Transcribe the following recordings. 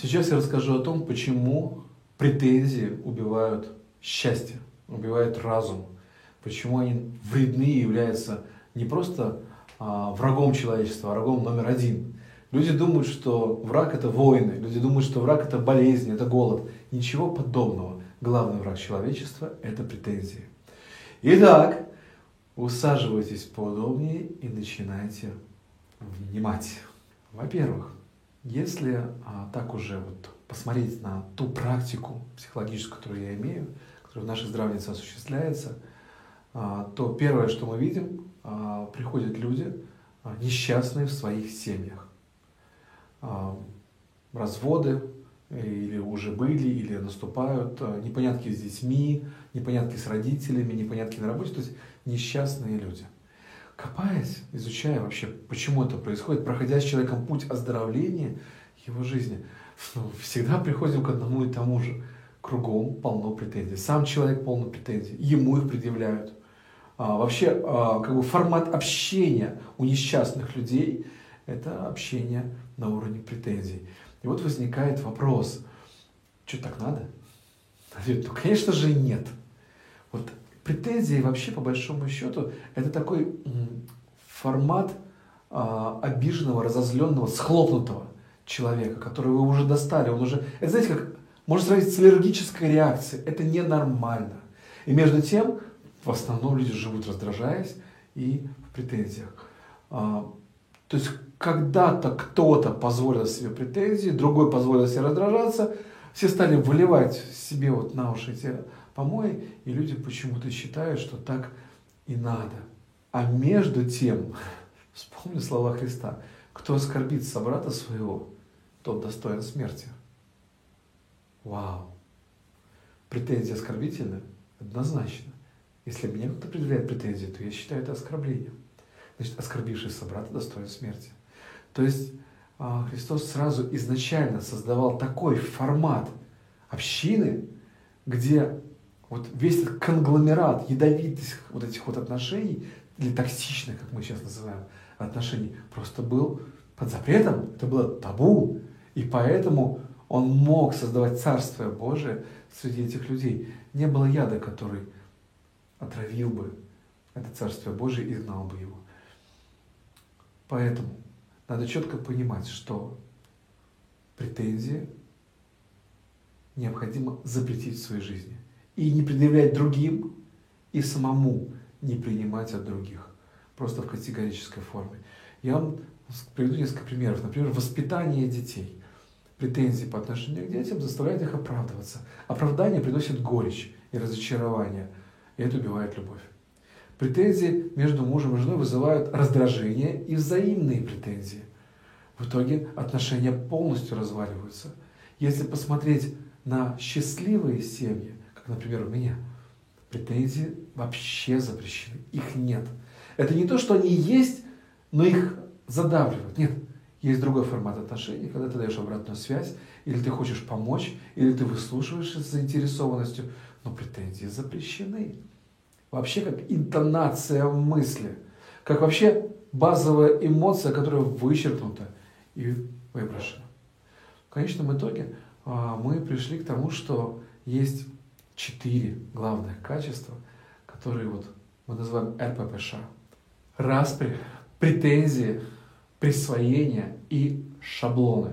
Сейчас я расскажу о том, почему претензии убивают счастье, убивают разум, почему они вредны и являются не просто а, врагом человечества, а врагом номер один. Люди думают, что враг это войны, люди думают, что враг это болезнь, это голод. Ничего подобного. Главный враг человечества это претензии. Итак, усаживайтесь поудобнее и начинайте внимать. Во-первых, если а, так уже вот посмотреть на ту практику психологическую, которую я имею, которая в нашей здравнице осуществляется, а, то первое, что мы видим, а, приходят люди а, несчастные в своих семьях. А, разводы или уже были, или наступают, а, непонятки с детьми, непонятки с родителями, непонятки на работе, то есть несчастные люди. Копаясь, изучая вообще, почему это происходит, проходя с человеком путь оздоровления его жизни, ну, всегда приходим к одному и тому же. Кругом полно претензий. Сам человек полно претензий. Ему их предъявляют. А, вообще, а, как бы формат общения у несчастных людей – это общение на уровне претензий. И вот возникает вопрос, что так надо? Ну, конечно же, нет. Вот претензии вообще, по большому счету, это такой формат а, обиженного, разозленного, схлопнутого человека, которого вы уже достали. Он уже, это знаете, как можно сравнить с аллергической реакцией. Это ненормально. И между тем, в основном люди живут раздражаясь и в претензиях. А, то есть когда-то кто-то позволил себе претензии, другой позволил себе раздражаться, все стали выливать себе вот на уши эти помои, и люди почему-то считают, что так и надо. А между тем, вспомни слова Христа, кто оскорбит собрата своего, тот достоин смерти. Вау! Претензии оскорбительны? Однозначно. Если мне кто-то предъявляет претензии, то я считаю это оскорблением. Значит, оскорбивший собрата достоин смерти. То есть а, Христос сразу изначально создавал такой формат общины, где вот весь этот конгломерат ядовитых вот этих вот отношений, или токсичных, как мы сейчас называем, отношений, просто был под запретом, это было табу. И поэтому он мог создавать Царствие Божие среди этих людей. Не было яда, который отравил бы это Царствие Божие и изгнал бы его. Поэтому надо четко понимать, что претензии необходимо запретить в своей жизни. И не предъявлять другим, и самому не принимать от других. Просто в категорической форме. Я вам приведу несколько примеров. Например, воспитание детей. Претензии по отношению к детям заставляют их оправдываться. Оправдание приносит горечь и разочарование – и это убивает любовь. Претензии между мужем и женой вызывают раздражение и взаимные претензии. В итоге отношения полностью разваливаются. Если посмотреть на счастливые семьи, например, у меня, претензии вообще запрещены. Их нет. Это не то, что они есть, но их задавливают. Нет. Есть другой формат отношений, когда ты даешь обратную связь, или ты хочешь помочь, или ты выслушиваешь с заинтересованностью, но претензии запрещены вообще как интонация мысли, как вообще базовая эмоция, которая вычеркнута и выброшена. В конечном итоге а, мы пришли к тому, что есть четыре главных качества, которые вот мы называем РППШ. Распри, претензии, присвоение и шаблоны.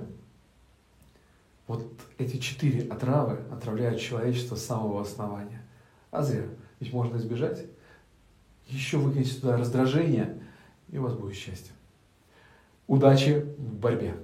Вот эти четыре отравы отравляют человечество с самого основания. А зря. Ведь можно избежать. Еще выкиньте туда раздражение, и у вас будет счастье. Удачи в борьбе!